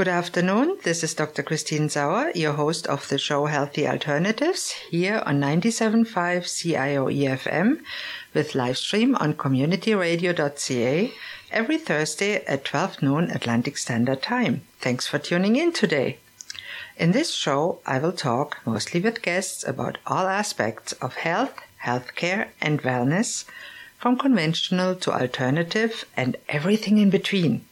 Good afternoon. This is Dr. Christine Sauer, your host of the show Healthy Alternatives here on 97.5 CIOE FM with live stream on communityradio.ca every Thursday at 12 noon Atlantic Standard Time. Thanks for tuning in today. In this show, I will talk mostly with guests about all aspects of health, healthcare, and wellness, from conventional to alternative and everything in between.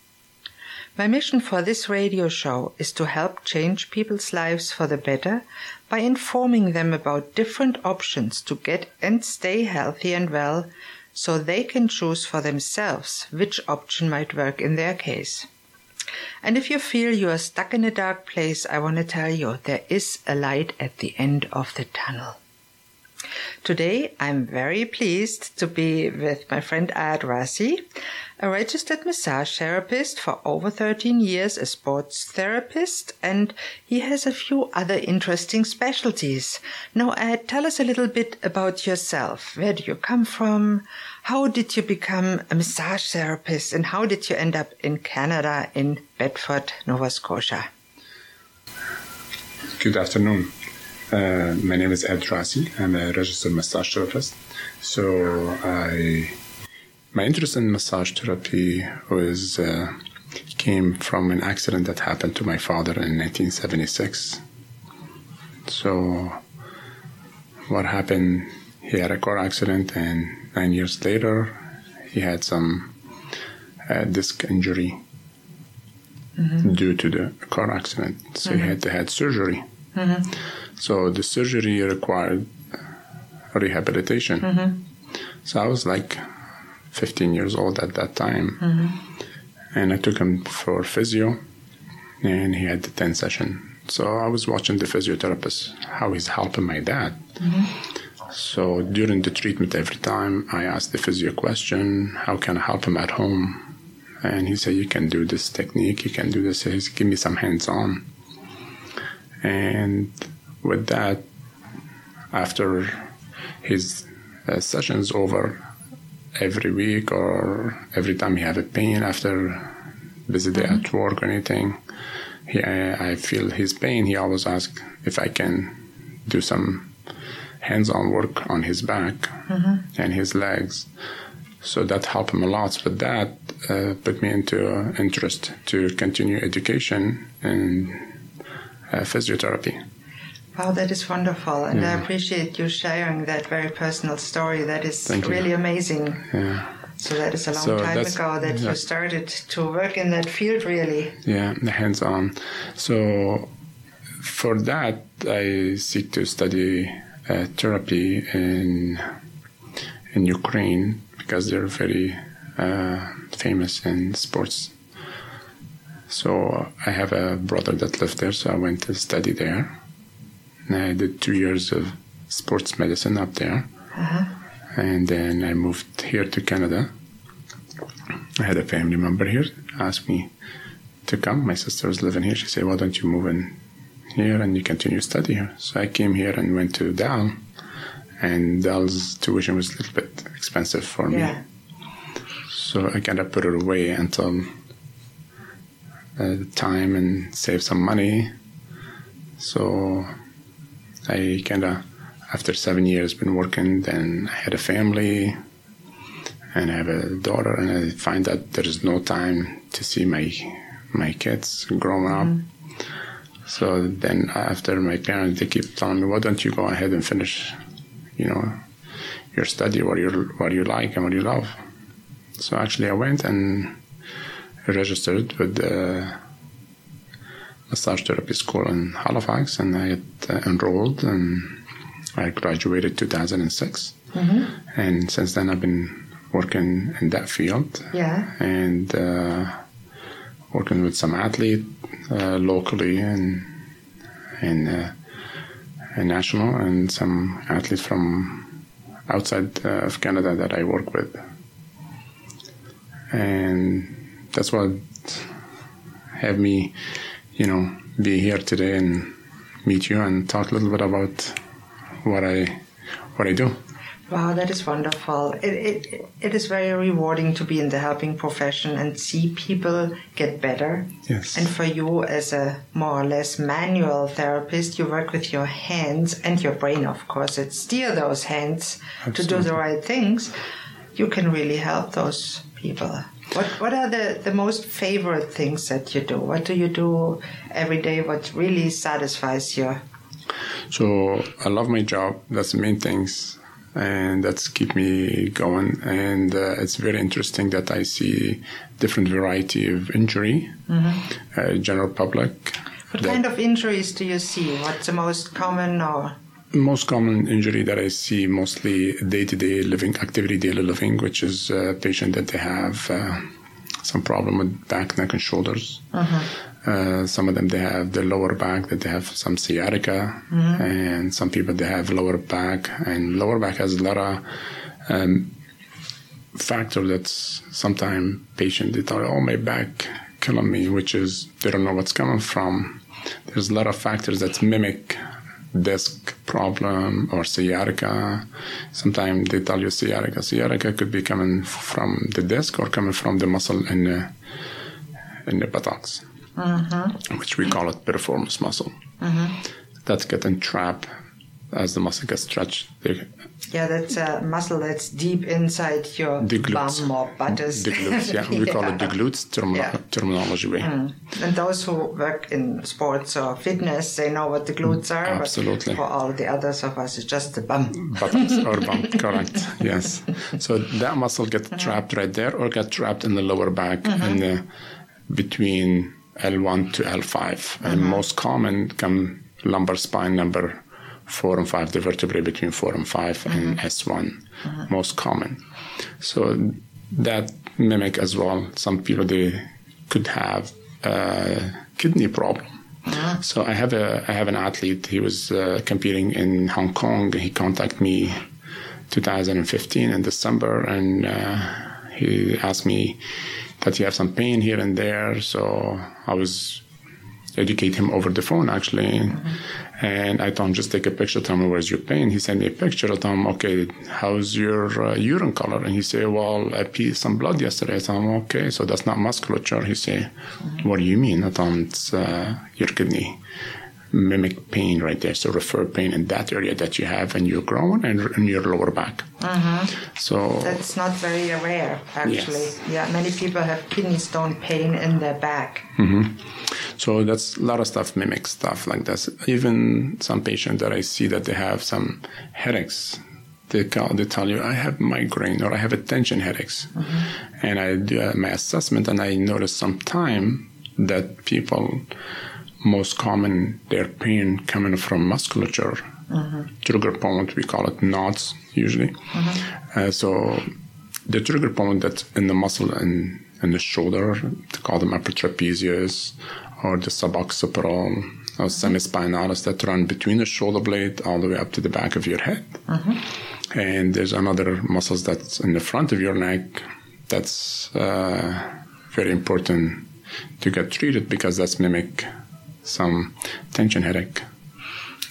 My mission for this radio show is to help change people's lives for the better by informing them about different options to get and stay healthy and well so they can choose for themselves which option might work in their case. And if you feel you are stuck in a dark place, I want to tell you there is a light at the end of the tunnel. Today, I'm very pleased to be with my friend Ad Rassi, a registered massage therapist for over 13 years, a sports therapist, and he has a few other interesting specialties. Now, Ad, tell us a little bit about yourself. Where do you come from? How did you become a massage therapist? And how did you end up in Canada, in Bedford, Nova Scotia? Good afternoon. Uh, my name is Ed Rassi. I'm a registered massage therapist. So I my interest in massage therapy was uh, came from an accident that happened to my father in 1976. So, what happened? He had a car accident, and nine years later, he had some uh, disc injury mm-hmm. due to the car accident. So mm-hmm. he had to have surgery. Mm-hmm. So the surgery required rehabilitation. Mm-hmm. So I was like 15 years old at that time. Mm-hmm. And I took him for physio, and he had the 10 session. So I was watching the physiotherapist, how he's helping my dad. Mm-hmm. So during the treatment, every time I asked the physio question, how can I help him at home? And he said, you can do this technique, you can do this. He said, give me some hands on. And with that, after his uh, sessions over, every week or every time he have a pain after busy day mm-hmm. at work or anything, he, I, I feel his pain. He always asks if I can do some hands-on work on his back mm-hmm. and his legs. So that helped him a lot. But that uh, put me into uh, interest to continue education in uh, physiotherapy. Wow, that is wonderful. And yeah. I appreciate you sharing that very personal story. That is Thank really you. amazing. Yeah. So that is a long so time ago that you started to work in that field, really. Yeah, hands on. So for that, I seek to study uh, therapy in in Ukraine because they're very uh, famous in sports. So I have a brother that lived there, so I went to study there I did two years of sports medicine up there. Uh-huh. And then I moved here to Canada. I had a family member here ask me to come. My sister was living here. She said, Why don't you move in here and you continue study here? So I came here and went to Dal. And Dal's tuition was a little bit expensive for me. Yeah. So I kind of put it away until uh, time and save some money. So I kind of, after seven years, been working. Then I had a family, and I have a daughter, and I find that there is no time to see my my kids growing up. Mm. So then, after my parents, they keep telling me, "Why don't you go ahead and finish, you know, your study, what you what you like and what you love?" So actually, I went and registered with the massage therapy school in Halifax, and I had uh, enrolled, and I graduated 2006. Mm-hmm. And since then, I've been working in that field. Yeah. And uh, working with some athlete uh, locally and and, uh, and national, and some athletes from outside uh, of Canada that I work with. And that's what have me you know, be here today and meet you and talk a little bit about what I what I do. Wow, that is wonderful. It, it, it is very rewarding to be in the helping profession and see people get better. Yes. And for you, as a more or less manual therapist, you work with your hands and your brain, of course. It steer those hands to do the right things. You can really help those people. What What are the, the most favorite things that you do? What do you do every day? What really satisfies you? So I love my job. That's the main things, and that's keep me going. And uh, it's very interesting that I see different variety of injury, uh, general public. What kind of injuries do you see? What's the most common or most common injury that I see mostly day-to-day living activity, daily living, which is a patient that they have uh, some problem with back, neck, and shoulders. Uh, some of them they have the lower back that they have some sciatica, and some people they have lower back, and lower back has a lot of um, factor that's sometimes patient they thought, oh my back killing me, which is they don't know what's coming from. There's a lot of factors that mimic disc problem or sciatica. Sometimes they tell you sciatica. Sciatica could be coming from the disc or coming from the muscle in the in the buttocks, mm-hmm. which we call it piriformis muscle. Mm-hmm. That's getting trapped as the muscle gets stretched. Yeah, that's a uh, muscle that's deep inside your glutes. bum or buttocks. The glutes, yeah. We call it the glutes term- Yeah. terminology way. Mm. And those who work in sports or fitness, they know what the glutes are. but Absolutely. for all the others of us, it's just the bum. buttocks or bump, correct. Yes. So that muscle gets mm. trapped right there or get trapped in the lower back mm-hmm. and the, between L1 to L5. And mm-hmm. most common come lumbar spine number four and five, the vertebrae between four and 5 and S1. Most common. So that mimic as well. Some people they could have a kidney problem. So I have a I have an athlete. He was uh, competing in Hong Kong. He contacted me 2015 in December, and uh, he asked me that he have some pain here and there. So I was educate him over the phone actually. And I told him, just take a picture, tell me where's your pain. He sent me a picture. I told him, okay, how's your uh, urine color? And he said, well, I peed some blood yesterday. I told him, okay, so that's not musculature. He said, what do you mean? I told him, it's uh, your kidney mimic pain right there. So refer pain in that area that you have in your groin and in your lower back. So That's not very rare, actually. Yes. Yeah, many people have kidney stone pain in their back. So that's a lot of stuff mimics stuff like this. Even some patients that I see that they have some headaches, they call, they tell you I have migraine or I have a tension headaches, and I do uh, my assessment and I notice sometime that people most common their pain coming from musculature, trigger point we call it knots usually. Uh, so the trigger point that's in the muscle and in the shoulder, they call them upper trapezius or the suboccipital or semispinalis that run between the shoulder blade all the way up to the back of your head. And there's another muscles that's in the front of your neck that's uh, very important to get treated because that's mimic some tension headache.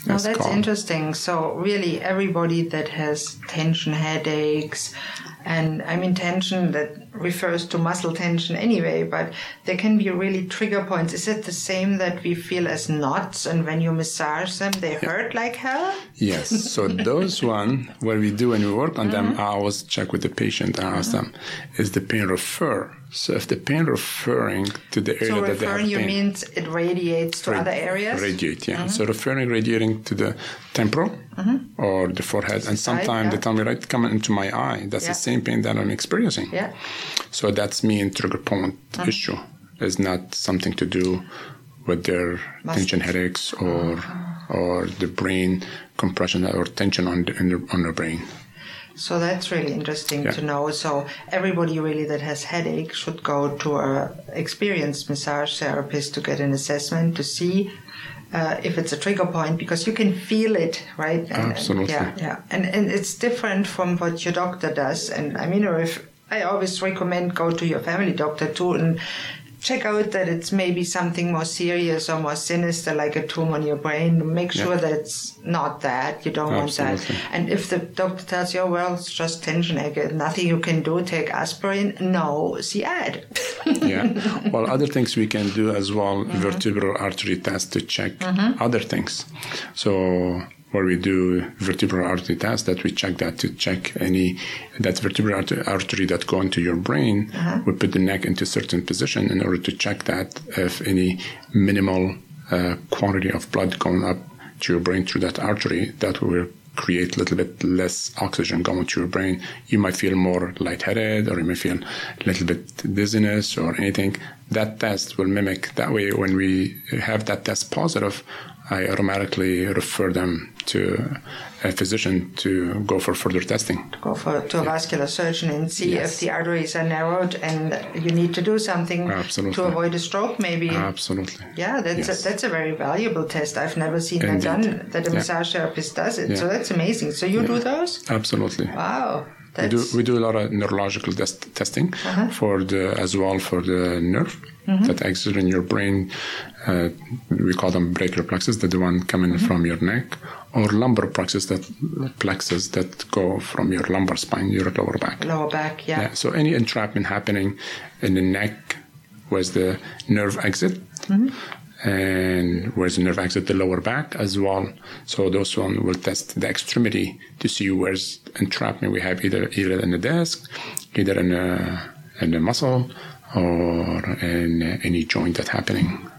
Now That's that's called. interesting. So really, everybody that has tension headaches, and I mean tension that refers to muscle tension anyway, but there can be really trigger points. Is it the same that we feel as knots, and when you massage them, they hurt like hell? Yes. So those one, what we do when we work on them, I always check with the patient and ask them, is the pain refer? So if the pain referring to the area So that they have referring, you mean it radiates to other areas. Radiate, yeah. Mm-hmm. So referring radiating to the temporal mm-hmm. or the forehead, and sometimes they yeah. tell me right coming into my eye. That's Yeah. the same pain that I'm experiencing. Yeah. So that's me in trigger point mm-hmm. issue. It's not something to do with their tension headaches or or the brain compression or tension on the, in the on the brain. So that's really interesting Yeah. to know. So everybody really that has headache should go to a experienced massage therapist to get an assessment to see uh, if it's a trigger point because you can feel it, right? And- and- Absolutely. yeah, yeah. And and it's different from what your doctor does. And I mean, if I always recommend go to your family doctor too and check out that it's maybe something more serious or more sinister, like a tumor on your brain. Make sure Yeah. that it's not that. You don't want that. And if the doctor tells you, oh, well, it's just tension, nothing you can do, take aspirin, no, see ad. yeah. Well, other things we can do as well, mm-hmm. vertebral artery test to check mm-hmm. other things. So where we do vertebral artery test, that we check that to check any that vertebral artery, that go into your brain. We put the neck into certain position in order to check that if any minimal uh, quantity of blood going up to your brain through that artery, that will create a little bit less oxygen going to your brain. You might feel more lightheaded or you may feel a little bit dizziness or anything. That test will mimic that way. When we have that test positive, I automatically refer them to a physician to go for further testing. To go for to a vascular surgeon and see Yes. if the arteries are narrowed and you need to do something Absolutely. to avoid a stroke, maybe. Absolutely. Yeah, that's Yes. a, that's a very valuable test. I've never seen Indeed. that done. That a Yeah. massage therapist does it. So that's amazing. So you do those? Absolutely. Wow, We do we do a lot of neurological test, testing Uh-huh. for the as well for the nerve Mm-hmm. that exit in your brain. Uh, we call them brachial plexus, the one coming Mm-hmm. from your neck, or lumbar plexus, that plexus that go from your lumbar spine, your lower back. lower back. Yeah. Yeah. So any entrapment happening in the neck, where's the nerve exit, mm-hmm. and where's the nerve exit, the lower back as well. So those one will test the extremity to see where's entrapment we have either either in the disc, either in a in the muscle, or in uh, any joint that's happening.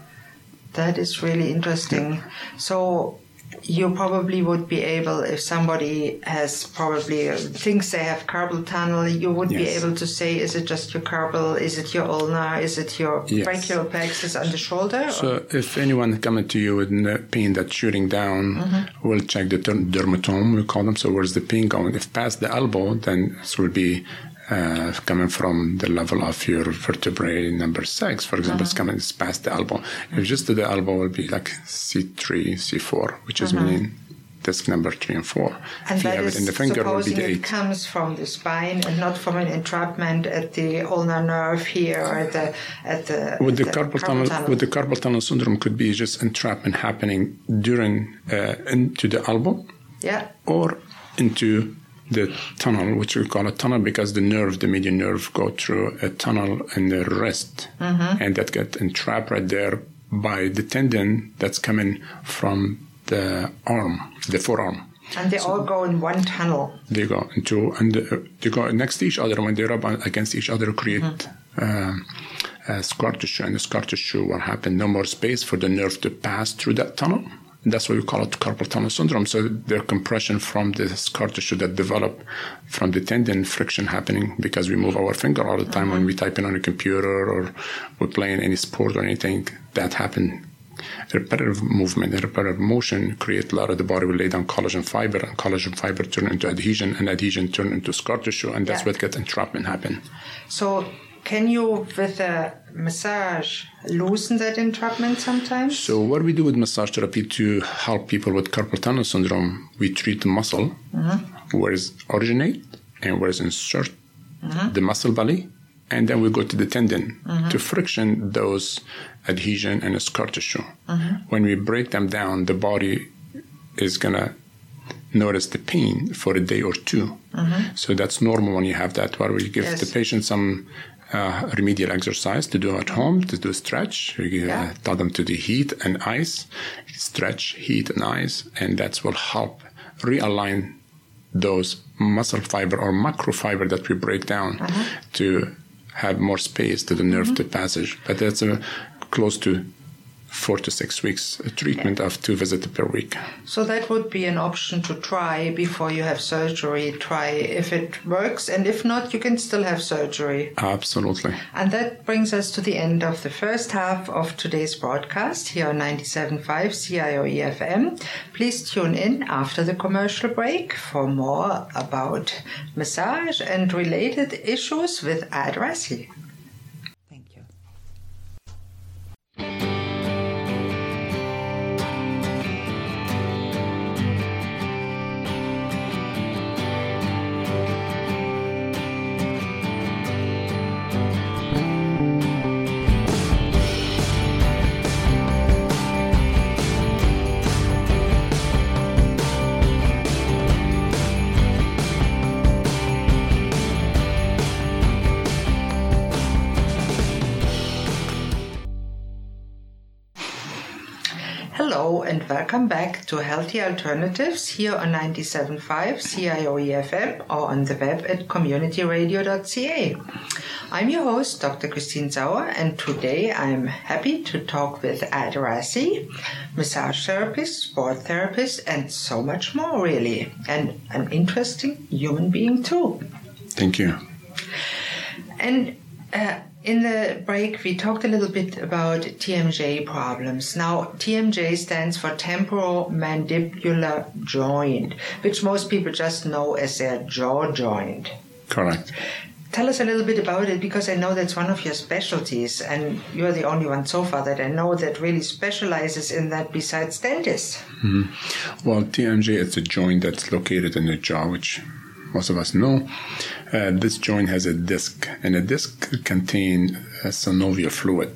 That is really interesting. So you probably would be able, if somebody has probably uh, thinks they have carpal tunnel, you would be able to say, is it just your carpal? Is it your ulnar? Is it your Yes. brachial plexus on the shoulder? or- So if anyone coming to you with pain that's shooting down, we'll check the der- dermatome, we call them. So where's the pain going? If past the elbow, then this will be uh, coming from the level of your vertebrae number six, for example, it's coming it's past the elbow. If just to the elbow will be like C3, C4, which is meaning disc number three and four. and if you have is it in the finger, will be the it comes from the spine and not from an entrapment at the ulnar nerve here or at the at the with the at carpal tunnel, with the carpal tunnel syndrome could be just entrapment happening during uh, into the elbow yeah. or into the tunnel, which we call a tunnel because the nerve, the median nerve, go through a tunnel in the wrist, and that get entrapped right there by the tendon that's coming from the arm, the forearm. and they all go in one tunnel. They go into and they go next to each other. When they rub against each other, create um, uh, scar tissue, and the scar tissue will happen. No more space for the nerve to pass through that tunnel. And that's why we call it carpal tunnel syndrome. So their compression from the scar tissue that develop from the tendon friction happening because we move our finger all the time when we type in on a computer or we're playing any sport or anything. That happen repetitive movement and repetitive motion create a lot of the body will lay down collagen fiber and collagen fiber turn into adhesion and adhesion turn into scar tissue and that's Yeah. what gets entrapment happen So can you with a massage loosen that entrapment sometimes? so what we do with massage therapy to help people with carpal tunnel syndrome we treat the muscle mm-hmm. where it's originate and where it's insert mm-hmm. the muscle belly and then we go to the tendon to mm-hmm. friction those adhesion and scar tissue when we break them down the body is gonna notice the pain for a day or 2 So that's normal when you have that. Where we give Yes. the patient some uh, remedial exercise to do at home, to do stretch. Uh, Yeah. tell them to do heat and ice, stretch, heat and ice, and that will help realign those muscle fiber or macrofiber that we break down to have more space to the nerve to passage. But that's a close to four to six weeks a treatment of two visits per week. So that would be an option to try before you have surgery. Try if it works, and if not, you can still have surgery. Absolutely. And that brings us to the end of the first half of today's broadcast here on 97.5 CIOE FM. Please tune in after the commercial break for more about massage and related issues with Ad Rassi. Welcome back to Healthy Alternatives here on 97.5 CIOE FM or on the web at communityradio.ca. I'm your host, Dr. Christine Sauer, and today I'm happy to talk with Ed Rassi, massage therapist, sport therapist, and so much more, really, and an interesting human being, too. Thank you. And uh, in the break, we talked a little bit about TMJ problems. Now, TMJ stands for temporal mandibular joint, which most people just know as their jaw joint. Correct. Tell us a little bit about it because I know that's one of your specialties, and you're the only one so far that I know that really specializes in that besides dentists. Mm-hmm. Well, TMJ is a joint that's located in the jaw, which most of us know. Uh, this joint has a disc, and a disc contains synovial fluid.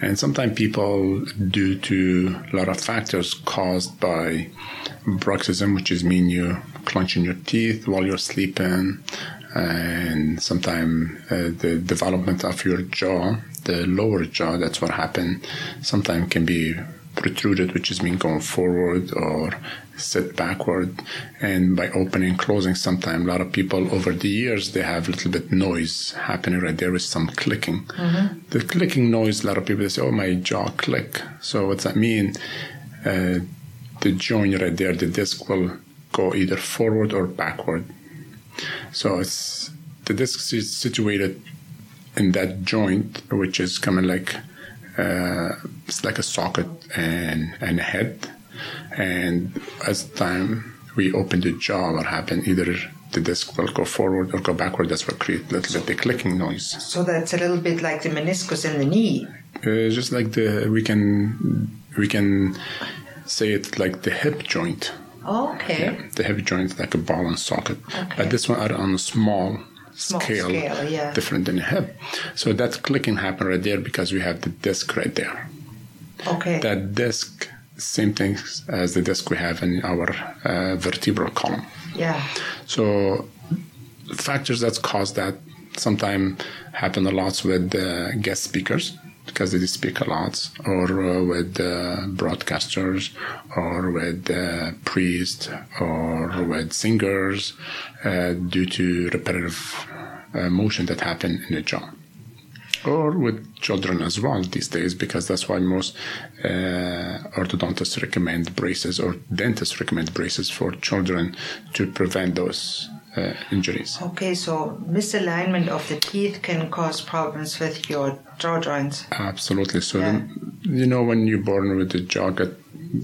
And sometimes people, due to a lot of factors caused by bruxism, which is mean you clenching your teeth while you're sleeping, and sometimes uh, the development of your jaw, the lower jaw, that's what happened, sometimes can be protruded, which is mean going forward or sit backward. And by opening and closing, sometimes a lot of people over the years, they have a little bit noise happening right there with some clicking. Mm-hmm. The clicking noise, a lot of people they say, oh, my jaw click. So what's that mean? Uh, the joint right there, the disc will go either forward or backward. So it's the disc is situated in that joint, which is coming like uh, it's like a socket and and a head. And as time we open the jaw, what happened? Either the disc will go forward or go backward. That's what creates a little bit the clicking noise. So that's a little bit like the meniscus in the knee. Uh, just like the we can we can say it like the hip joint. okay. Yeah, the hip joint is like a ball and socket. Okay. But this one are on a small, Small scale, scale, yeah. different than the hip. So that clicking happen right there because we have the disc right there. Okay. That disc, same thing as the disc we have in our uh, vertebral column. yeah. So factors that cause that sometimes happen a lot with uh, guest speakers because they speak a lot, or uh, with uh, broadcasters, or with uh, priests, or with singers, uh, due to repetitive uh, motion that happen in the jaw. Or with children as well these days, because that's why most uh, orthodontists recommend braces or dentists recommend braces for children to prevent those uh, injuries. Okay, so misalignment of the teeth can cause problems with your jaw joints. Absolutely. So, Yeah. you know, when you're born with the jaw,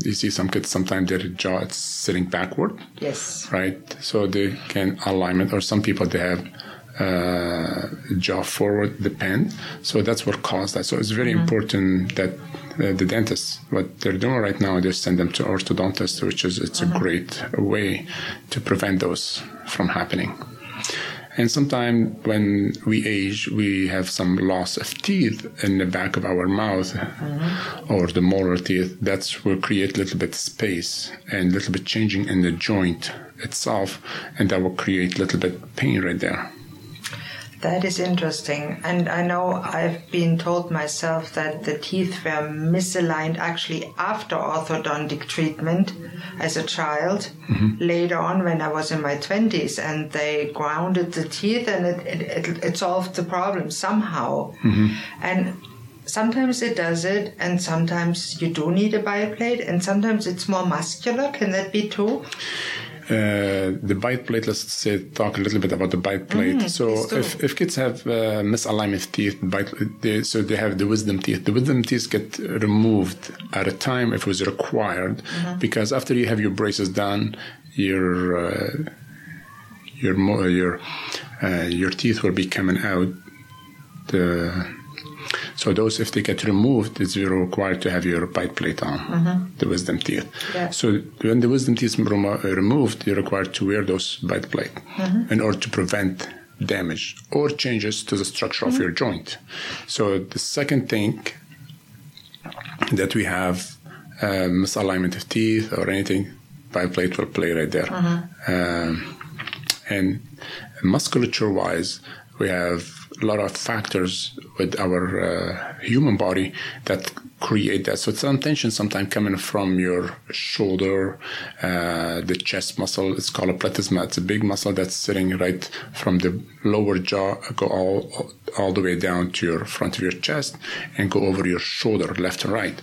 you see some kids sometimes their jaw is sitting backward, Yes. right? So they can alignment, or some people they have uh, jaw forward the pen. So that's what caused that. So it's very important that uh, the dentists, what they're doing right now, they send them to orthodontists, which is it's a great way to prevent those from happening. And sometimes when we age, we have some loss of teeth in the back of our mouth or the molar teeth. That's will create a little bit space and a little bit changing in the joint itself, and that will create a little bit pain right there. That is interesting. And I know I've been told myself that the teeth were misaligned actually after orthodontic treatment as a child, mm-hmm. later on when I was in my 20s, and they grounded the teeth and it, it, it, it solved the problem somehow. Mm-hmm. And sometimes it does it, and sometimes you do need a bite plate, and sometimes it's more muscular. Can that be true? Uh, the bite plate, let's say, talk a little bit about the bite plate. so, if, if kids have uh, misalignment teeth, bite, they, so they have the wisdom teeth. The wisdom teeth get removed at a time if it was required, because after you have your braces done, your uh, your your uh, your teeth will be coming out. The so those, if they get removed, it's you're required to have your bite plate on, mm-hmm. the wisdom teeth. Yeah. So when the wisdom teeth are uh, removed, you're required to wear those bite plate mm-hmm. in order to prevent damage or changes to the structure of mm-hmm. your joint. So the second thing that we have uh, misalignment of teeth or anything, bite plate will play right there. Um, and musculature wise, we have a lot of factors with our uh, human body that create that. So some tension sometimes coming from your shoulder, uh, the chest muscle. It's called a platysma. It's a big muscle that's sitting right from the lower jaw, go all all the way down to your front of your chest, and go over your shoulder, left and right.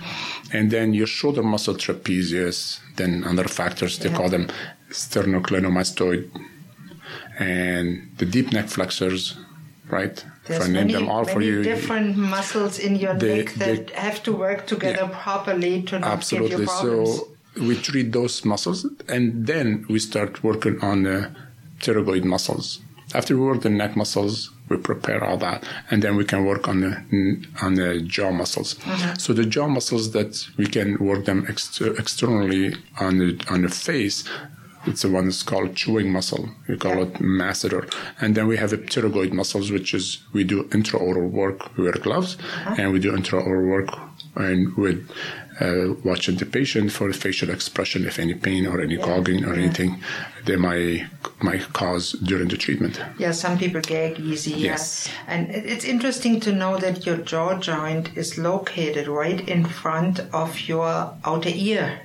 And then your shoulder muscle trapezius. Then other factors they yeah. call them sternocleidomastoid, and the deep neck flexors right? There's many, them all for you. different muscles in your they, neck that they, have to work together yeah, properly to not absolutely. give you problems. So we treat those muscles, and then we start working on the pterygoid muscles. After we work the neck muscles, we prepare all that, and then we can work on the on the jaw muscles. Mm-hmm. So the jaw muscles that we can work them ex- externally on the on the face it's the one that's called chewing muscle. We call yeah. it masseter. And then we have the pterygoid muscles, which is we do intraoral work. We wear gloves uh-huh. and we do intraoral work and with uh, watching the patient for facial expression, if any pain or any yeah. gogging or yeah. anything they might might cause during the treatment. Yeah, some people gag easy. Yes, yeah. and it's interesting to know that your jaw joint is located right in front of your outer ear.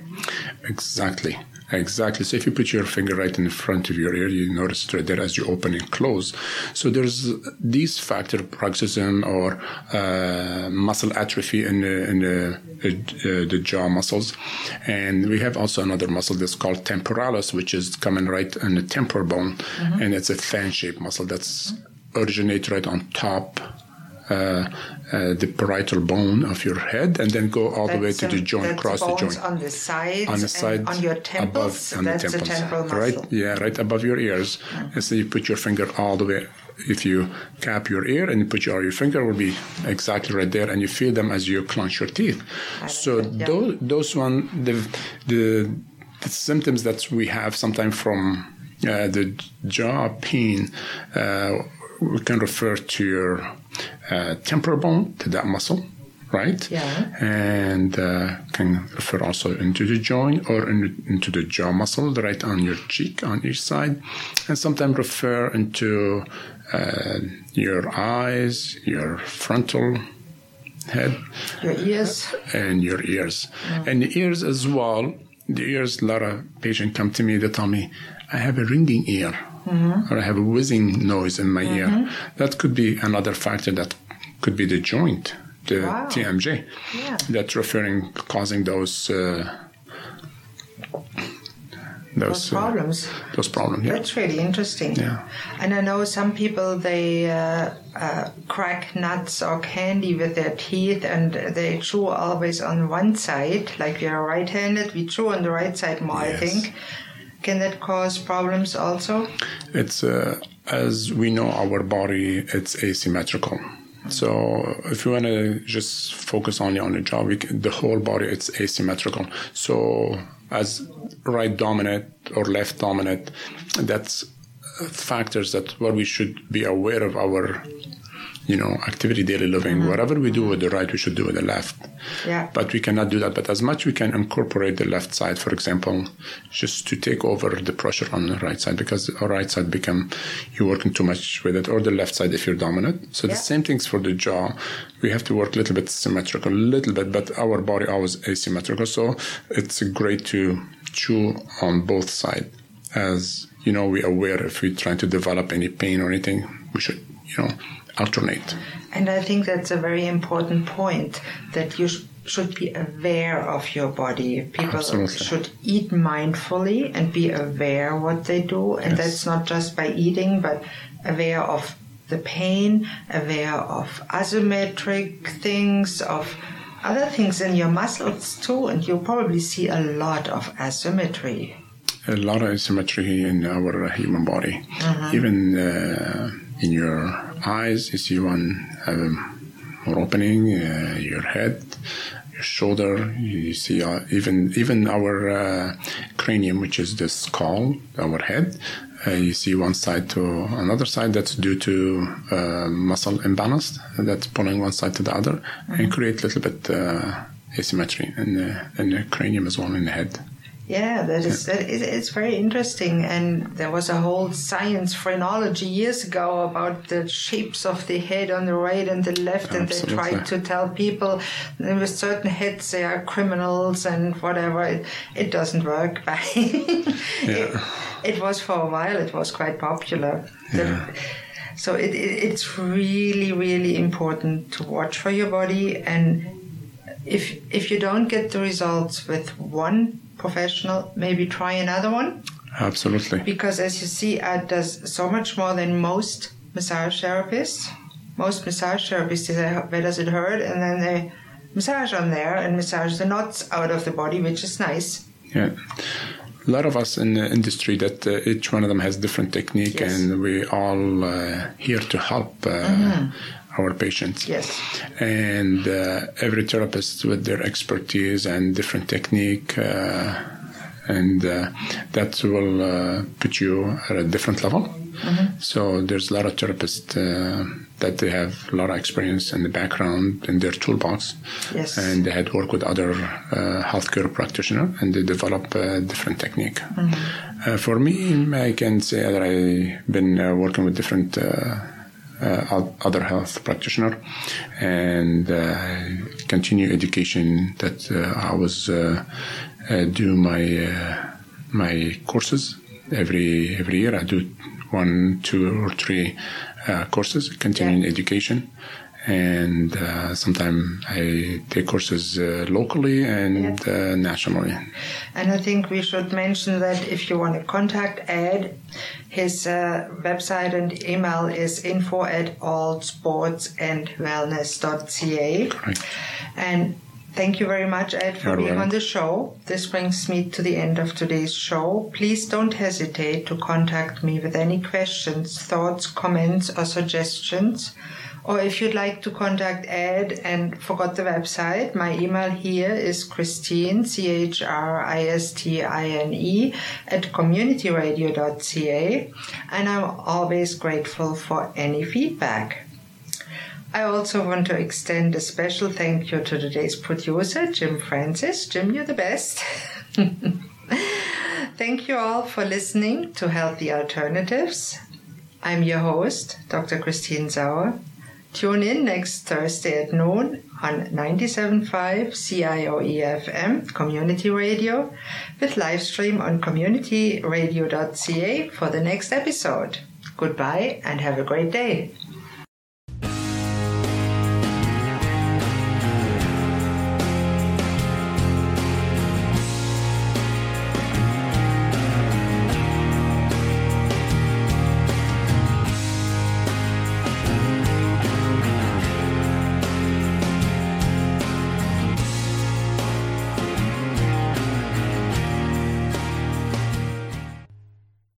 Exactly. Exactly. So if you put your finger right in front of your ear, you notice it right there as you open and close. So there's these factor, bruxism or uh, muscle atrophy in the, in the, uh, the jaw muscles. And we have also another muscle that's called temporalis, which is coming right in the temporal bone. Mm-hmm. And it's a fan-shaped muscle that's originates right on top the parietal bone of your head and then go all that's the way to the joint, cross the joint. on the side, on the side, on your temples. Above, on that's the temples, temporal muscle. right? Yeah, right above your ears. Mm-hmm. And so you put your finger all the way. If you cap your ear and you put your your finger will be exactly right there, and you feel them as you clench your teeth. so yeah. those those one the the the symptoms that we have sometimes from uh, the jaw pain, uh, we can refer to your uh, temporal bone, to that muscle, right? Yeah. And uh, can refer also into the joint or in, into the jaw muscle, right on your cheek on each side, and sometimes refer into uh, your eyes, your frontal head, your ears, and your ears, mm. and the ears as well. The ears, a lot of patients come to me. They tell me, "I have a ringing ear." Mm-hmm. or I have a whizzing noise in my mm-hmm. ear. That could be another factor that could be the joint, the wow. TMJ, yeah. that's referring, causing those. Uh, those, those, problems. Uh, those problems. Yeah. That's really interesting. Yeah. And I know some people they uh, uh, crack nuts or candy with their teeth, and they chew always on one side. Like we are right-handed, we chew on the right side more. Yes. I think can that cause problems also? It's uh, as we know, our body it's asymmetrical. So if you want to just focus only on the jaw, can, the whole body it's asymmetrical. So as right dominant or left dominant, that's factors that what we should be aware of our you know, activity, daily living, mm-hmm. whatever we do with the right, we should do with the left. Yeah. But we cannot do that. But as much we can incorporate the left side, for example, just to take over the pressure on the right side, because our right side become you're working too much with it, or the left side if you're dominant. So yeah. the same things for the jaw. We have to work a little bit symmetrical, a little bit, but our body always asymmetrical. So it's great to chew on both sides. As you know, we're aware if we're trying to develop any pain or anything, we should, you know, alternate. And I think that's a very important point that you sh- should be aware of your body. People Absolutely. should eat mindfully and be aware what they do. And yes. that's not just by eating, but aware of the pain, aware of asymmetric things, of other things in your muscles too. And you probably see a lot of asymmetry. A lot of asymmetry in our human body. Mm-hmm. Even uh, in your eyes, you see one um, more opening, uh, your head, your shoulder. You see uh, even even our uh, cranium, which is the skull, our head. Uh, you see one side to another side. That's due to uh, muscle imbalance. That's pulling one side to the other mm-hmm. and create a little bit uh, asymmetry in the in the cranium as well in the head. Yeah, that is that is it's very interesting. And there was a whole science phrenology years ago about the shapes of the head on the right and the left, and they tried to tell people with certain heads they are criminals and whatever. It, it doesn't work. it, it was for a while. It was quite popular. The- Yeah. so it, it, it's really, really important to watch for your body, and if if you don't get the results with one professional, maybe try another one Absolutely. because, as you see, Ed does so much more than most massage therapists. Most massage therapists, say, where does it hurt, and then they massage on there and massage the knots out of the body, which is nice. Yeah. A lot of us in the industry that uh, each one of them has different technique, Yes. and we all uh, here to help uh, our patients. Yes. And uh, every therapist with their expertise and different technique, uh, and uh, that will uh, put you at a different level. So there's a lot of therapists uh, that they have a lot of experience in the background in their toolbox Yes. and they had worked with other uh, healthcare practitioners and they develop a different technique. Uh, for me, I can say that I've been uh, working with different other health practitioner and uh, continue education that uh, I was uh, uh, do my uh, my courses every every year. I do one, two, or three uh, courses, continuing Yeah. education, and uh, sometimes I take courses uh, locally and uh, nationally. And I think we should mention that if you want to contact Ed, his uh, website and email is info at allsportsandwellness.ca. Correct. And thank you very much, Ed, for being welcome. on the show. This brings me to the end of today's show. Please don't hesitate to contact me with any questions, thoughts, comments, or suggestions. Or if you'd like to contact Ed and forgot the website, my email here is Christine, C H R I S T I N E, at communityradio.ca. And I'm always grateful for any feedback. I also want to extend a special thank you to today's producer, Jim Francis. Jim, you're the best. thank you all for listening to Healthy Alternatives. I'm your host, Dr. Christine Sauer. Tune in next Thursday at noon on 97.5 CIOE FM Community Radio with live stream on communityradio.ca for the next episode. Goodbye and have a great day.